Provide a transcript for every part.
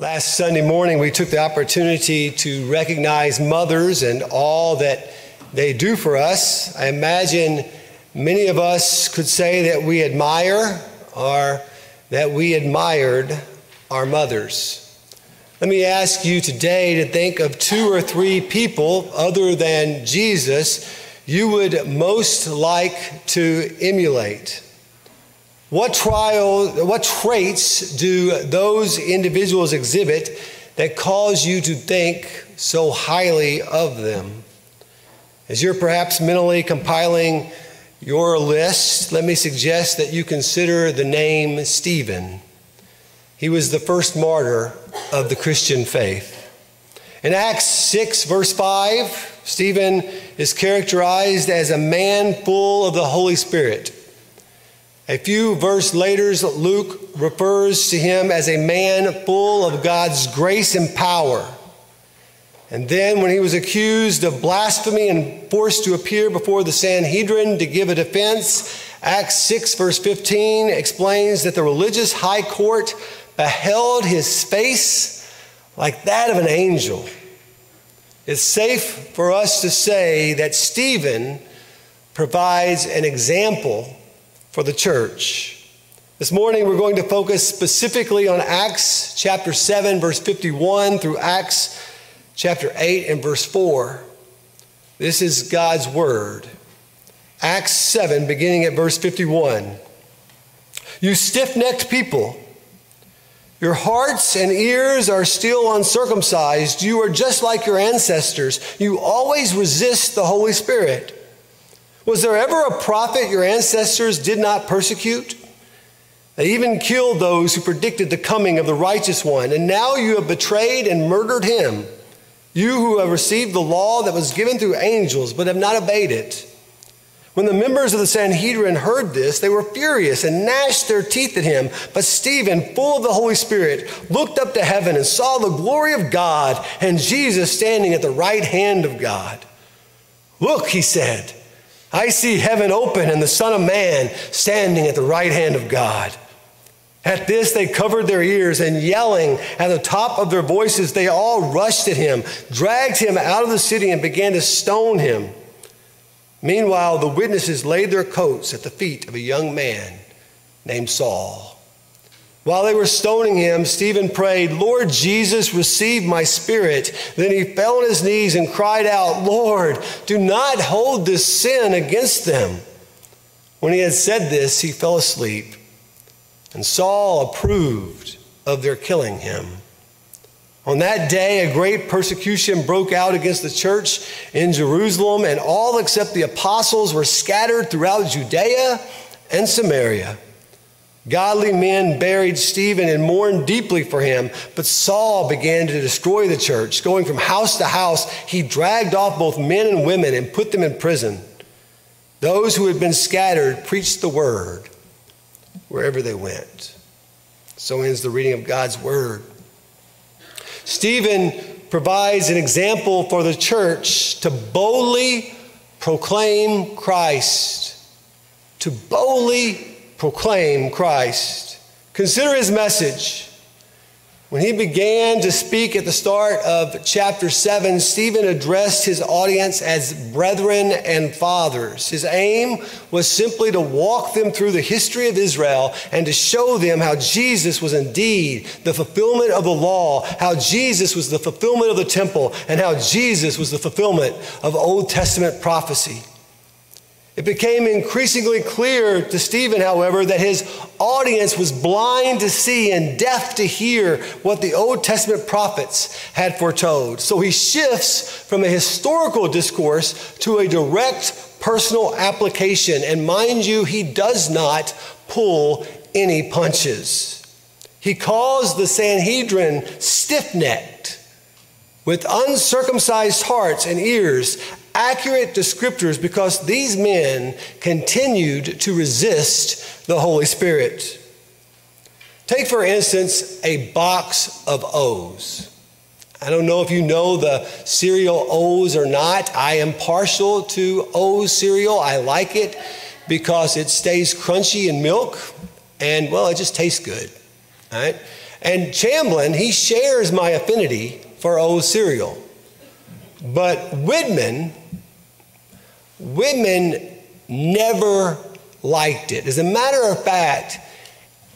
Last Sunday morning, we took the opportunity to recognize mothers and all that they do for us. I imagine many of us could say that we admire or that we admired our mothers. Let me ask you today to think of two or three people other than Jesus you would most like to emulate. What trial, what traits do those individuals exhibit that cause you to think so highly of them? As you're perhaps mentally compiling your list, let me suggest that you consider the name Stephen. He was the first martyr of the Christian faith. In Acts 6, verse 5, Stephen is characterized as a man full of the Holy Spirit. A few verses later, Luke refers to him as a man full of God's grace and power. And then, when he was accused of blasphemy and forced to appear before the Sanhedrin to give a defense, Acts 6, verse 15 explains that the religious high court beheld his face like that of an angel. It's safe for us to say that Stephen provides an example for the church. This morning, we're going to focus specifically on Acts chapter 7, verse 51 through Acts chapter 8 and verse 4. This is God's word. Acts 7, beginning at verse 51. You stiff necked people, your hearts and ears are still uncircumcised. You are just like your ancestors. You always resist the Holy Spirit. Was there ever a prophet your ancestors did not persecute? They even killed those who predicted the coming of the righteous one, and now you have betrayed and murdered him. You who have received the law that was given through angels, but have not obeyed it. When the members of the Sanhedrin heard this, they were furious and gnashed their teeth at him. But Stephen, full of the Holy Spirit, looked up to heaven and saw the glory of God and Jesus standing at the right hand of God. Look, he said. I see heaven open and the Son of Man standing at the right hand of God. At this, they covered their ears and yelling at the top of their voices, they all rushed at him, dragged him out of the city, and began to stone him. Meanwhile, the witnesses laid their coats at the feet of a young man named Saul. While they were stoning him, Stephen prayed, Lord Jesus, receive my spirit. Then he fell on his knees and cried out, Lord, do not hold this sin against them. When he had said this, he fell asleep, and Saul approved of their killing him. On that day, a great persecution broke out against the church in Jerusalem, and all except the apostles were scattered throughout Judea and Samaria. Godly men buried Stephen and mourned deeply for him, but Saul began to destroy the church. Going from house to house, he dragged off both men and women and put them in prison. Those who had been scattered preached the word wherever they went. So ends the reading of God's word. Stephen provides an example for the church to boldly proclaim Christ. To boldly proclaim Christ. Consider his message. When he began to speak at the start of chapter 7, Stephen addressed his audience as brethren and fathers. His aim was simply to walk them through the history of Israel and to show them how Jesus was indeed the fulfillment of the law, how Jesus was the fulfillment of the temple, and how Jesus was the fulfillment of Old Testament prophecy. It became increasingly clear to Stephen, however, that his audience was blind to see and deaf to hear what the Old Testament prophets had foretold. So he shifts from a historical discourse to a direct personal application. And mind you, he does not pull any punches. He calls the Sanhedrin stiff necked, with uncircumcised hearts and ears, accurate descriptors because these men continued to resist the Holy Spirit. Take, for instance, a box of O's. I don't know if you know the cereal O's or not. I am partial to O's cereal. I like it because it stays crunchy in milk and, well, it just tastes good. All right? And Chamblin, he shares my affinity for old cereal. But Whitman, Whitman never liked it. As a matter of fact,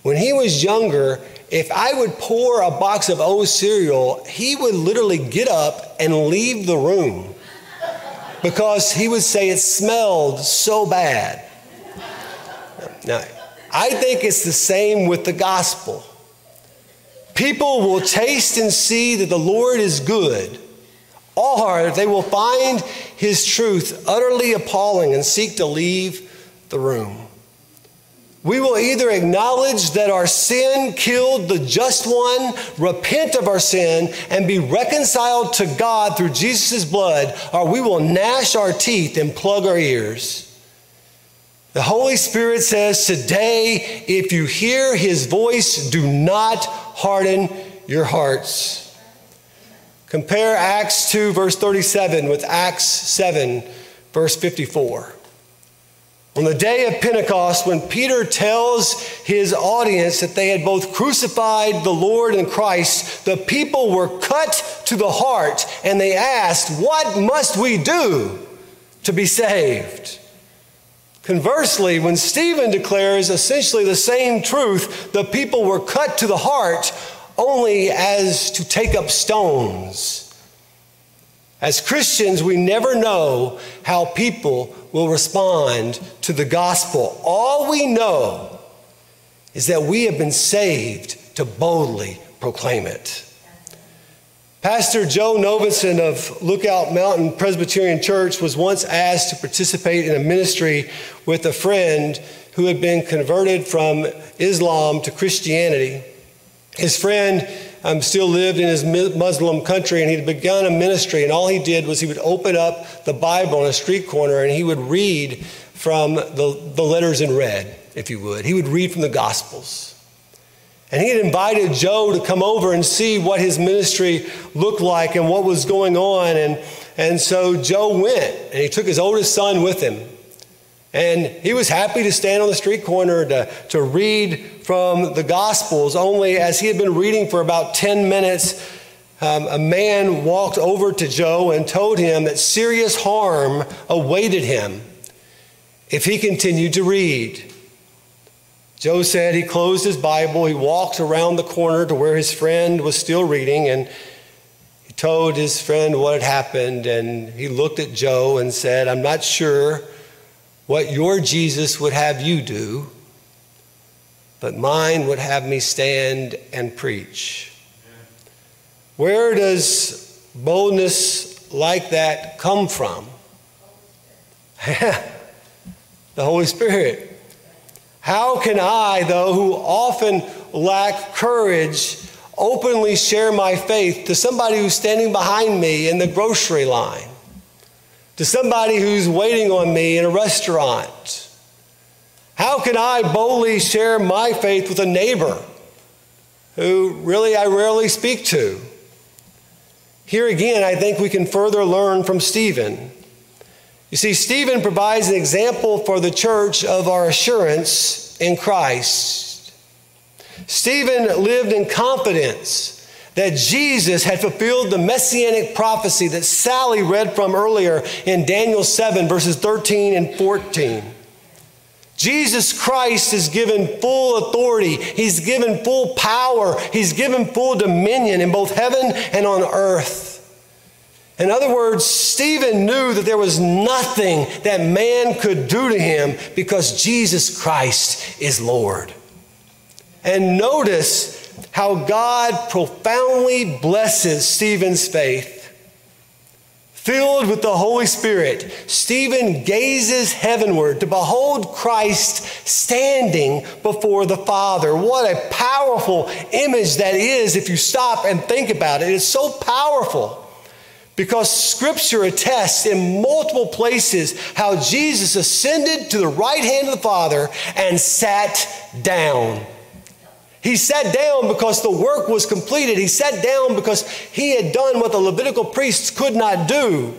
when he was younger, if I would pour a box of O cereal, he would literally get up and leave the room because he would say it smelled so bad. Now, I think it's the same with the gospel. People will taste and see that the Lord is good, or they will find his truth utterly appalling and seek to leave the room. We will either acknowledge that our sin killed the just one, repent of our sin, and be reconciled to God through Jesus' blood, or we will gnash our teeth and plug our ears. The Holy Spirit says today, if you hear his voice, do not harden your hearts. Compare Acts 2, verse 37, with Acts 7, verse 54. On the day of Pentecost, when Peter tells his audience that they had both crucified the Lord and Christ, the people were cut to the heart and they asked, What must we do to be saved? Conversely, when Stephen declares essentially the same truth, the people were cut to the heart only as to take up stones. As Christians, we never know how people will respond to the gospel. All we know is that we have been saved to boldly proclaim it. Pastor Joe Novenson of Lookout Mountain Presbyterian Church was once asked to participate in a ministry with a friend who had been converted from Islam to Christianity. His friend um, still lived in his Muslim country, and he'd begun a ministry. And all he did was he would open up the Bible on a street corner and he would read from the, the letters in red, if you would. He would read from the Gospels. And he had invited Joe to come over and see what his ministry looked like and what was going on. And, and so Joe went, and he took his oldest son with him. And he was happy to stand on the street corner to, to read from the Gospels, only as he had been reading for about 10 minutes, um, a man walked over to Joe and told him that serious harm awaited him if he continued to read. Joe said he closed his Bible, he walked around the corner to where his friend was still reading, and he told his friend what had happened. And he looked at Joe and said, I'm not sure what your Jesus would have you do, but mine would have me stand and preach. Where does boldness like that come from? the Holy Spirit. How can I, though, who often lack courage, openly share my faith to somebody who's standing behind me in the grocery line? To somebody who's waiting on me in a restaurant? How can I boldly share my faith with a neighbor who really I rarely speak to? Here again, I think we can further learn from Stephen. You see, Stephen provides an example for the church of our assurance in Christ. Stephen lived in confidence that Jesus had fulfilled the messianic prophecy that Sally read from earlier in Daniel 7, verses 13 and 14. Jesus Christ is given full authority. He's given full power. He's given full dominion in both heaven and on earth. In other words, Stephen knew that there was nothing that man could do to him because Jesus Christ is Lord. And notice how God profoundly blesses Stephen's faith. Filled with the Holy Spirit, Stephen gazes heavenward to behold Christ standing before the Father. What a powerful image that is if you stop and think about it. It's so powerful because Scripture attests in multiple places how Jesus ascended to the right hand of the Father and sat down. He sat down because the work was completed. He sat down because he had done what the Levitical priests could not do.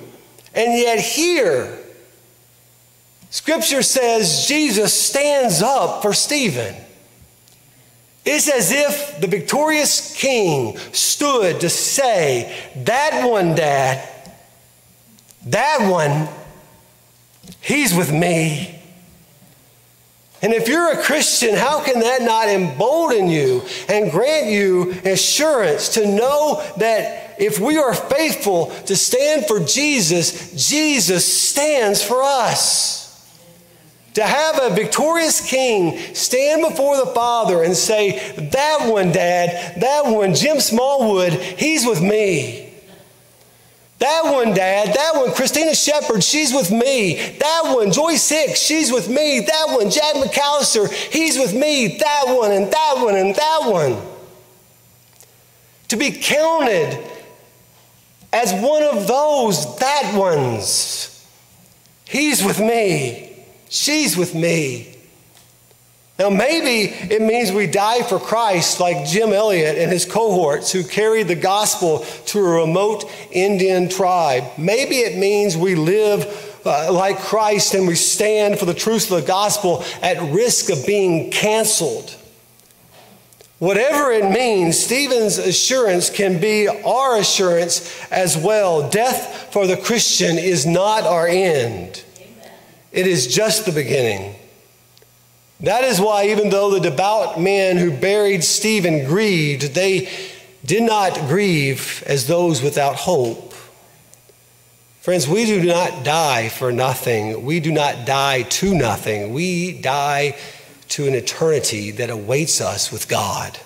And yet, here, Scripture says Jesus stands up for Stephen. It's as if the victorious king stood to say, That one, Dad, that one, he's with me. And if you're a Christian, how can that not embolden you and grant you assurance to know that if we are faithful to stand for Jesus, Jesus stands for us? To have a victorious king stand before the Father and say, That one, Dad, that one, Jim Smallwood, he's with me. That one, Dad. That one, Christina Shepard, she's with me. That one, Joyce Hicks, she's with me. That one, Jack McAllister, he's with me. That one, and that one, and that one. To be counted as one of those, that ones. He's with me. She's with me. Now, maybe it means we die for Christ like Jim Elliot and his cohorts who carried the gospel to a remote Indian tribe. Maybe it means we live uh, like Christ and we stand for the truth of the gospel at risk of being canceled. Whatever it means, Stephen's assurance can be our assurance as well. Death for the Christian is not our end, it is just the beginning. That is why, even though the devout men who buried Stephen grieved, they did not grieve as those without hope. Friends, we do not die for nothing. We do not die to nothing. We die to an eternity that awaits us with God.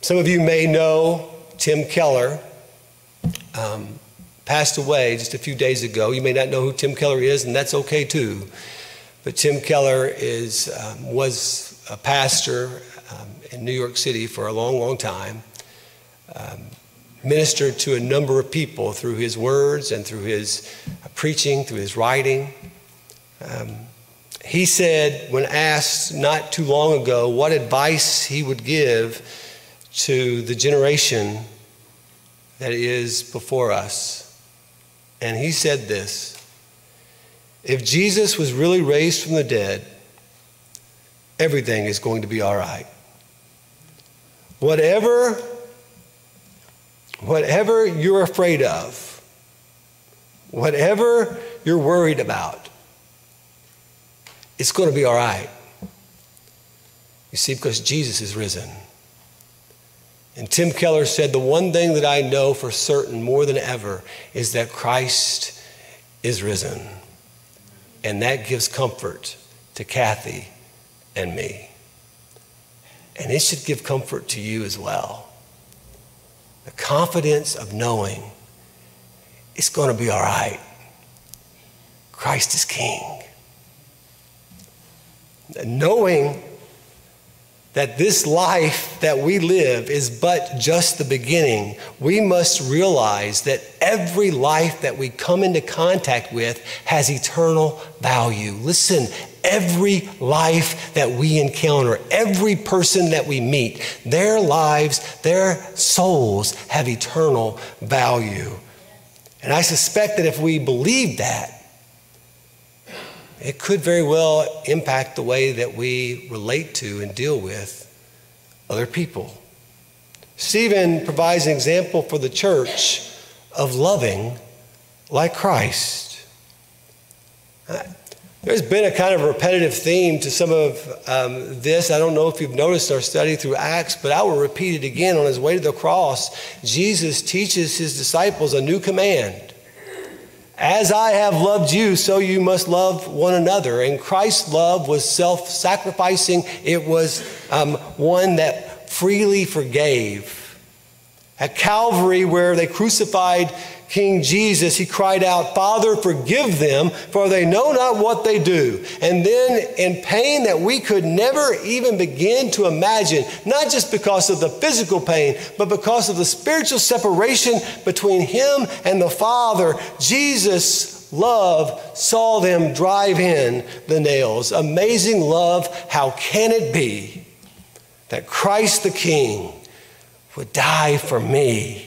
Some of you may know Tim Keller. Um, passed away just a few days ago. You may not know who Tim Keller is, and that's okay too. But Tim Keller is, um, was a pastor um, in New York City for a long, long time. Um, ministered to a number of people through his words and through his preaching, through his writing. Um, he said, when asked not too long ago what advice he would give to the generation that is before us, and he said this if Jesus was really raised from the dead, everything is going to be all right. Whatever, whatever you're afraid of, whatever you're worried about, it's going to be all right. You see, because Jesus is risen. And Tim Keller said, The one thing that I know for certain more than ever is that Christ is risen. And that gives comfort to Kathy and me. And it should give comfort to you as well. The confidence of knowing it's going to be all right. Christ is King. And knowing that this life that we live is but just the beginning, we must realize that every life that we come into contact with has eternal value. Listen, every life that we encounter, every person that we meet, their lives, their souls have eternal value. And I suspect that if we believe that, it could very well impact the way that we relate to and deal with other people. Stephen provides an example for the church of loving like Christ. Uh, there's been a kind of repetitive theme to some of um, this. I don't know if you've noticed our study through Acts, but I will repeat it again. On his way to the cross, Jesus teaches his disciples a new command as I have loved you, so you must love one another. And Christ's love was self sacrificing, it was um, one that freely forgave. At Calvary, where they crucified King Jesus, he cried out, Father, forgive them, for they know not what they do. And then, in pain that we could never even begin to imagine, not just because of the physical pain, but because of the spiritual separation between him and the Father, Jesus' love saw them drive in the nails. Amazing love, how can it be that Christ the King would die for me?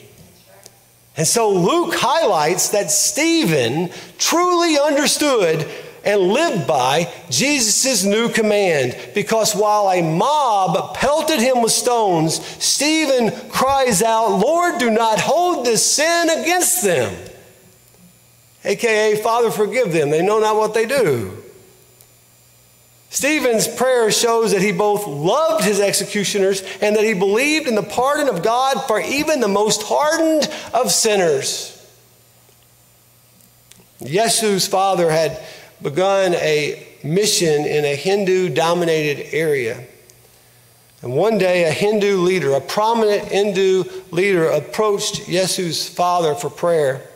And so Luke highlights that Stephen truly understood and lived by Jesus' new command. Because while a mob pelted him with stones, Stephen cries out, Lord, do not hold this sin against them. AKA, Father, forgive them. They know not what they do. Stephen's prayer shows that he both loved his executioners and that he believed in the pardon of God for even the most hardened of sinners. Yesu's father had begun a mission in a Hindu dominated area. And one day, a Hindu leader, a prominent Hindu leader, approached Yesu's father for prayer.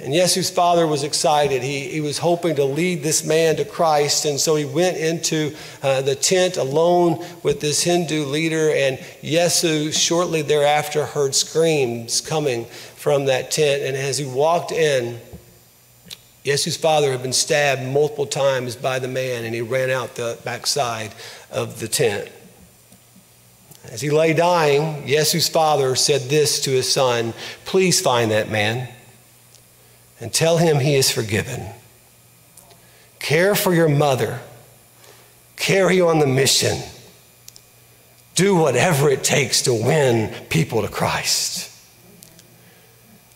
And Yesu's father was excited. He, he was hoping to lead this man to Christ. And so he went into uh, the tent alone with this Hindu leader. And Yesu, shortly thereafter, heard screams coming from that tent. And as he walked in, Yesu's father had been stabbed multiple times by the man, and he ran out the backside of the tent. As he lay dying, Yesu's father said this to his son Please find that man and tell him he is forgiven. Care for your mother, carry on the mission, do whatever it takes to win people to Christ.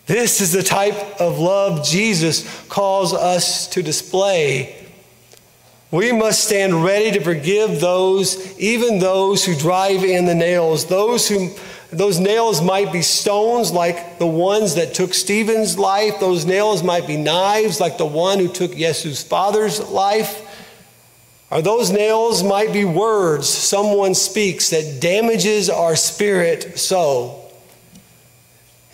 This is the type of love Jesus calls us to display. We must stand ready to forgive those, even those who drive in the nails, those who those nails might be stones like the ones that took Stephen's life. Those nails might be knives like the one who took Yesu's father's life. Or those nails might be words someone speaks that damages our spirit so.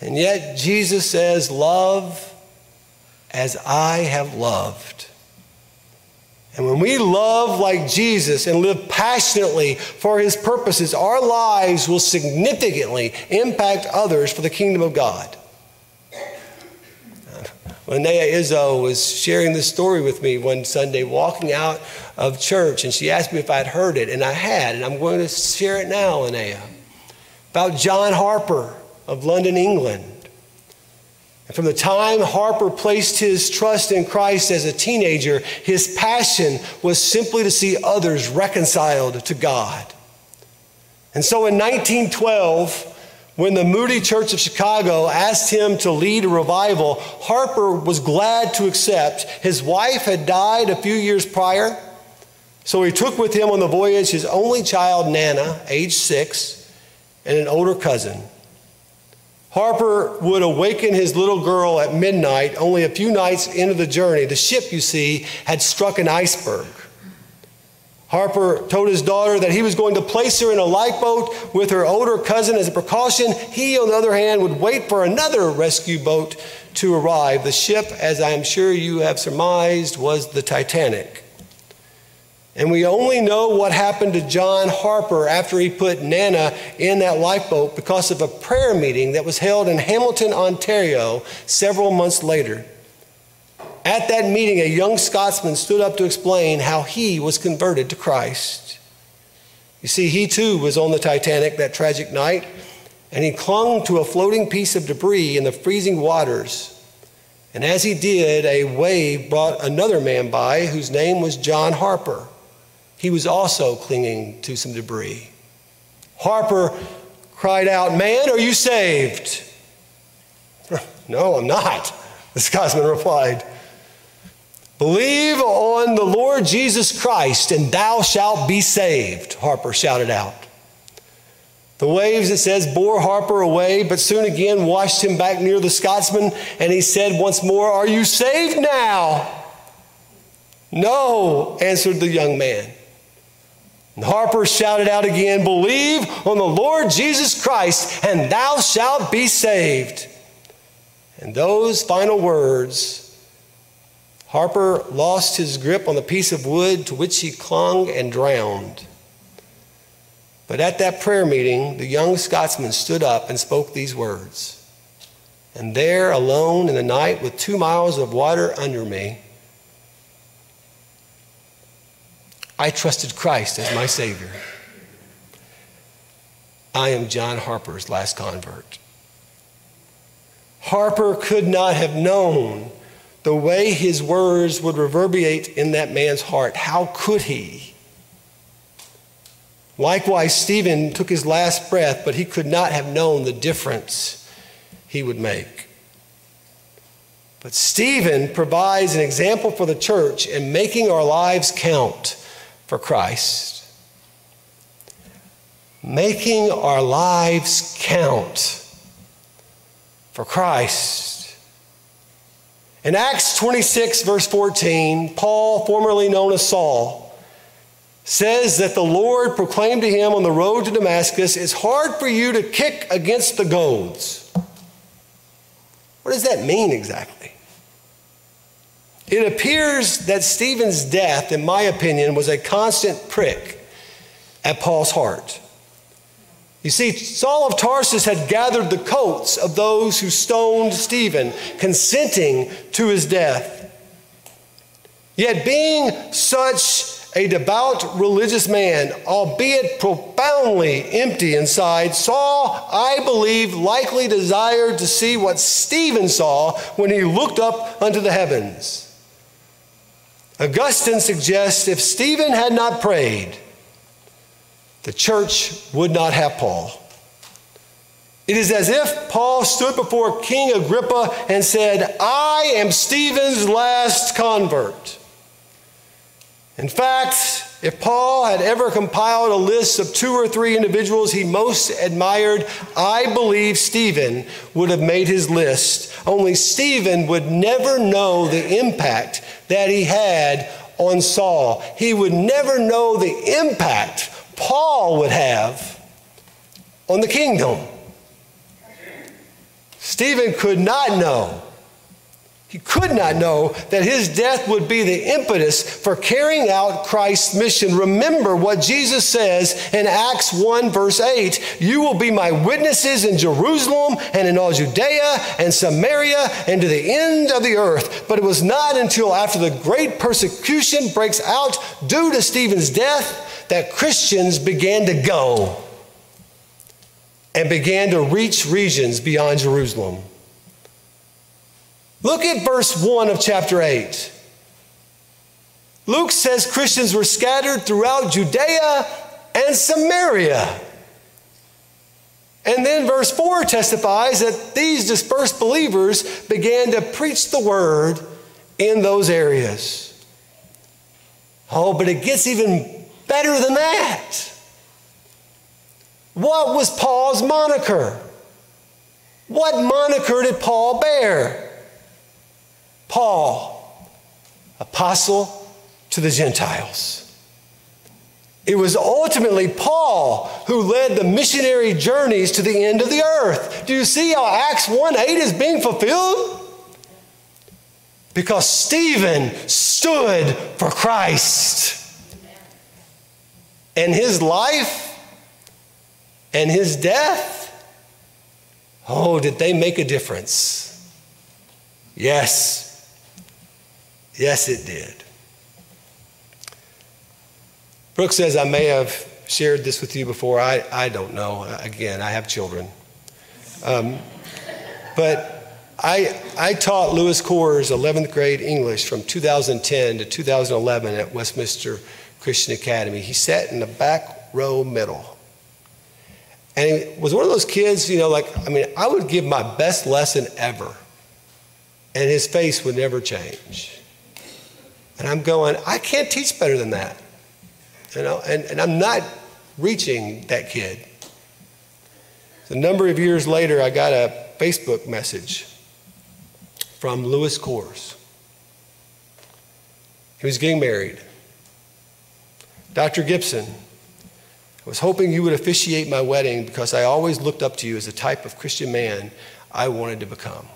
And yet Jesus says, Love as I have loved. And when we love like Jesus and live passionately for his purposes, our lives will significantly impact others for the kingdom of God. Linnea Izzo was sharing this story with me one Sunday, walking out of church, and she asked me if I'd heard it, and I had, and I'm going to share it now, Linnea, about John Harper of London, England. And from the time Harper placed his trust in Christ as a teenager, his passion was simply to see others reconciled to God. And so in 1912, when the Moody Church of Chicago asked him to lead a revival, Harper was glad to accept. His wife had died a few years prior, so he took with him on the voyage his only child, Nana, age six, and an older cousin. Harper would awaken his little girl at midnight, only a few nights into the journey. The ship, you see, had struck an iceberg. Harper told his daughter that he was going to place her in a lifeboat with her older cousin as a precaution. He, on the other hand, would wait for another rescue boat to arrive. The ship, as I am sure you have surmised, was the Titanic. And we only know what happened to John Harper after he put Nana in that lifeboat because of a prayer meeting that was held in Hamilton, Ontario, several months later. At that meeting, a young Scotsman stood up to explain how he was converted to Christ. You see, he too was on the Titanic that tragic night, and he clung to a floating piece of debris in the freezing waters. And as he did, a wave brought another man by whose name was John Harper he was also clinging to some debris. Harper cried out, Man, are you saved? no, I'm not, the Scotsman replied. Believe on the Lord Jesus Christ, and thou shalt be saved, Harper shouted out. The waves, it says, bore Harper away, but soon again washed him back near the Scotsman, and he said once more, Are you saved now? No, answered the young man. And Harper shouted out again, Believe on the Lord Jesus Christ, and thou shalt be saved. And those final words, Harper lost his grip on the piece of wood to which he clung and drowned. But at that prayer meeting, the young Scotsman stood up and spoke these words. And there, alone in the night, with two miles of water under me, I trusted Christ as my Savior. I am John Harper's last convert. Harper could not have known the way his words would reverberate in that man's heart. How could he? Likewise, Stephen took his last breath, but he could not have known the difference he would make. But Stephen provides an example for the church in making our lives count for Christ. Making our lives count for Christ. In Acts 26, verse 14, Paul, formerly known as Saul, says that the Lord proclaimed to him on the road to Damascus, It's hard for you to kick against the goads. What does that mean exactly? It appears that Stephen's death, in my opinion, was a constant prick at Paul's heart. You see, Saul of Tarsus had gathered the coats of those who stoned Stephen, consenting to his death. Yet, being such a devout religious man, albeit profoundly empty inside, Saul, I believe, likely desired to see what Stephen saw when he looked up unto the heavens. Augustine suggests if Stephen had not prayed, the church would not have Paul. It is as if Paul stood before King Agrippa and said, I am Stephen's last convert. In fact, if Paul had ever compiled a list of two or three individuals he most admired, I believe Stephen would have made his list. Only Stephen would never know the impact that he had on Saul. He would never know the impact Paul would have on the kingdom. Stephen could not know he could not know that his death would be the impetus for carrying out Christ's mission. Remember what Jesus says in Acts 1, verse 8 You will be my witnesses in Jerusalem and in all Judea and Samaria and to the end of the earth. But it was not until after the great persecution breaks out due to Stephen's death that Christians began to go and began to reach regions beyond Jerusalem. Look at verse 1 of chapter 8. Luke says Christians were scattered throughout Judea and Samaria. And then verse 4 testifies that these dispersed believers began to preach the word in those areas. Oh, but it gets even better than that. What was Paul's moniker? What moniker did Paul bear? Paul, apostle to the Gentiles. It was ultimately Paul who led the missionary journeys to the end of the earth. Do you see how Acts 1 8 is being fulfilled? Because Stephen stood for Christ. And his life and his death, oh, did they make a difference? Yes. Yes, it did. Brooke says, I may have shared this with you before. I, I don't know. Again, I have children. Um, but I, I taught Lewis Coors 11th grade English from 2010 to 2011 at Westminster Christian Academy. He sat in the back row middle. And he was one of those kids, you know, like, I mean, I would give my best lesson ever, and his face would never change. And I'm going, I can't teach better than that. You know, and, and I'm not reaching that kid. A number of years later, I got a Facebook message from Lewis Coors. He was getting married. Dr. Gibson, I was hoping you would officiate my wedding because I always looked up to you as the type of Christian man I wanted to become.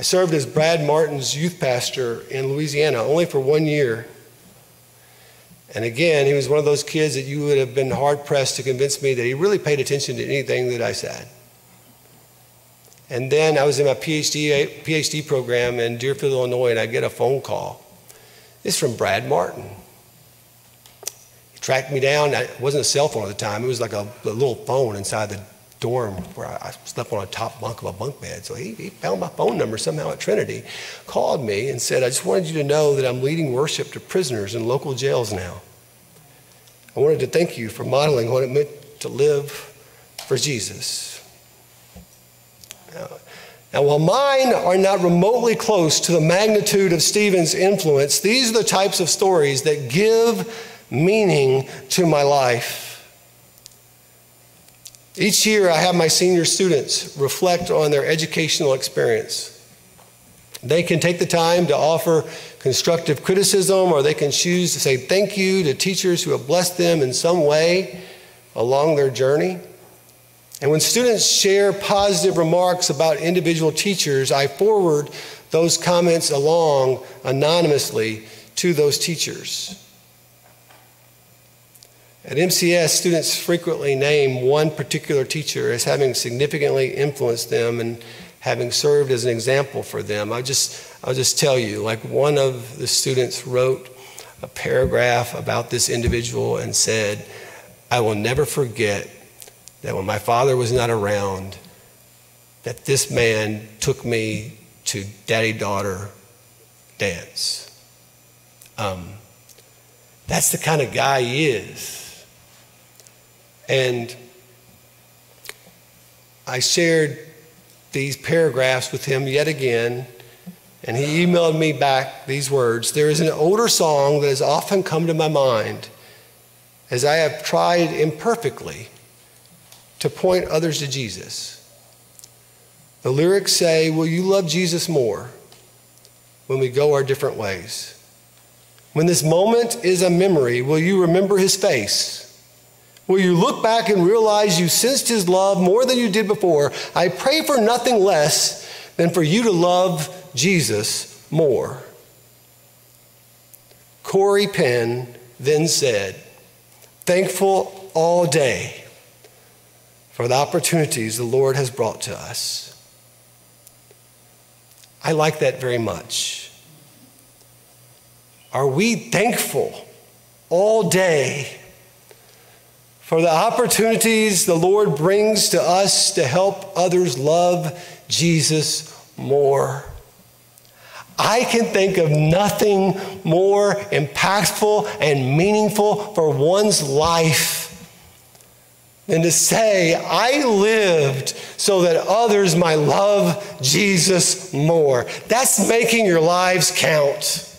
I served as Brad Martin's youth pastor in Louisiana only for one year. And again, he was one of those kids that you would have been hard pressed to convince me that he really paid attention to anything that I said. And then I was in my PhD, PhD program in Deerfield, Illinois, and I get a phone call. It's from Brad Martin. He tracked me down. It wasn't a cell phone at the time, it was like a, a little phone inside the dorm where I slept on a top bunk of a bunk bed. So he, he found my phone number somehow at Trinity, called me, and said, I just wanted you to know that I'm leading worship to prisoners in local jails now. I wanted to thank you for modeling what it meant to live for Jesus. Now, now, while mine are not remotely close to the magnitude of Stephen's influence, these are the types of stories that give meaning to my life. Each year, I have my senior students reflect on their educational experience. They can take the time to offer constructive criticism, or they can choose to say thank you to teachers who have blessed them in some way along their journey. And when students share positive remarks about individual teachers, I forward those comments along anonymously to those teachers. At MCS, students frequently name one particular teacher as having significantly influenced them and having served as an example for them. I just, I'll just tell you, like one of the students wrote a paragraph about this individual and said, I will never forget that when my father was not around, that this man took me to daddy daughter dance. Um, that's the kind of guy he is. And I shared these paragraphs with him yet again, and he emailed me back these words There is an older song that has often come to my mind as I have tried imperfectly to point others to Jesus. The lyrics say, Will you love Jesus more when we go our different ways? When this moment is a memory, will you remember his face? Will you look back and realize you sensed his love more than you did before? I pray for nothing less than for you to love Jesus more. Corey Penn then said, Thankful all day for the opportunities the Lord has brought to us. I like that very much. Are we thankful all day for the opportunities the Lord brings to us to help others love Jesus more? I can think of nothing more impactful and meaningful for one's life than to say, I lived so that others might love Jesus more. That's making your lives count.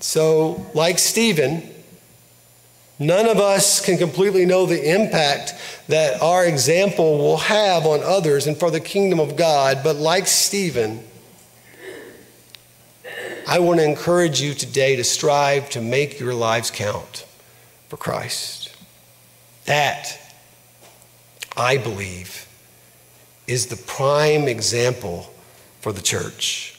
So, like Stephen, none of us can completely know the impact that our example will have on others and for the kingdom of God, but like Stephen, I want to encourage you today to strive to make your lives count for Christ. That, I believe, is the prime example for the church.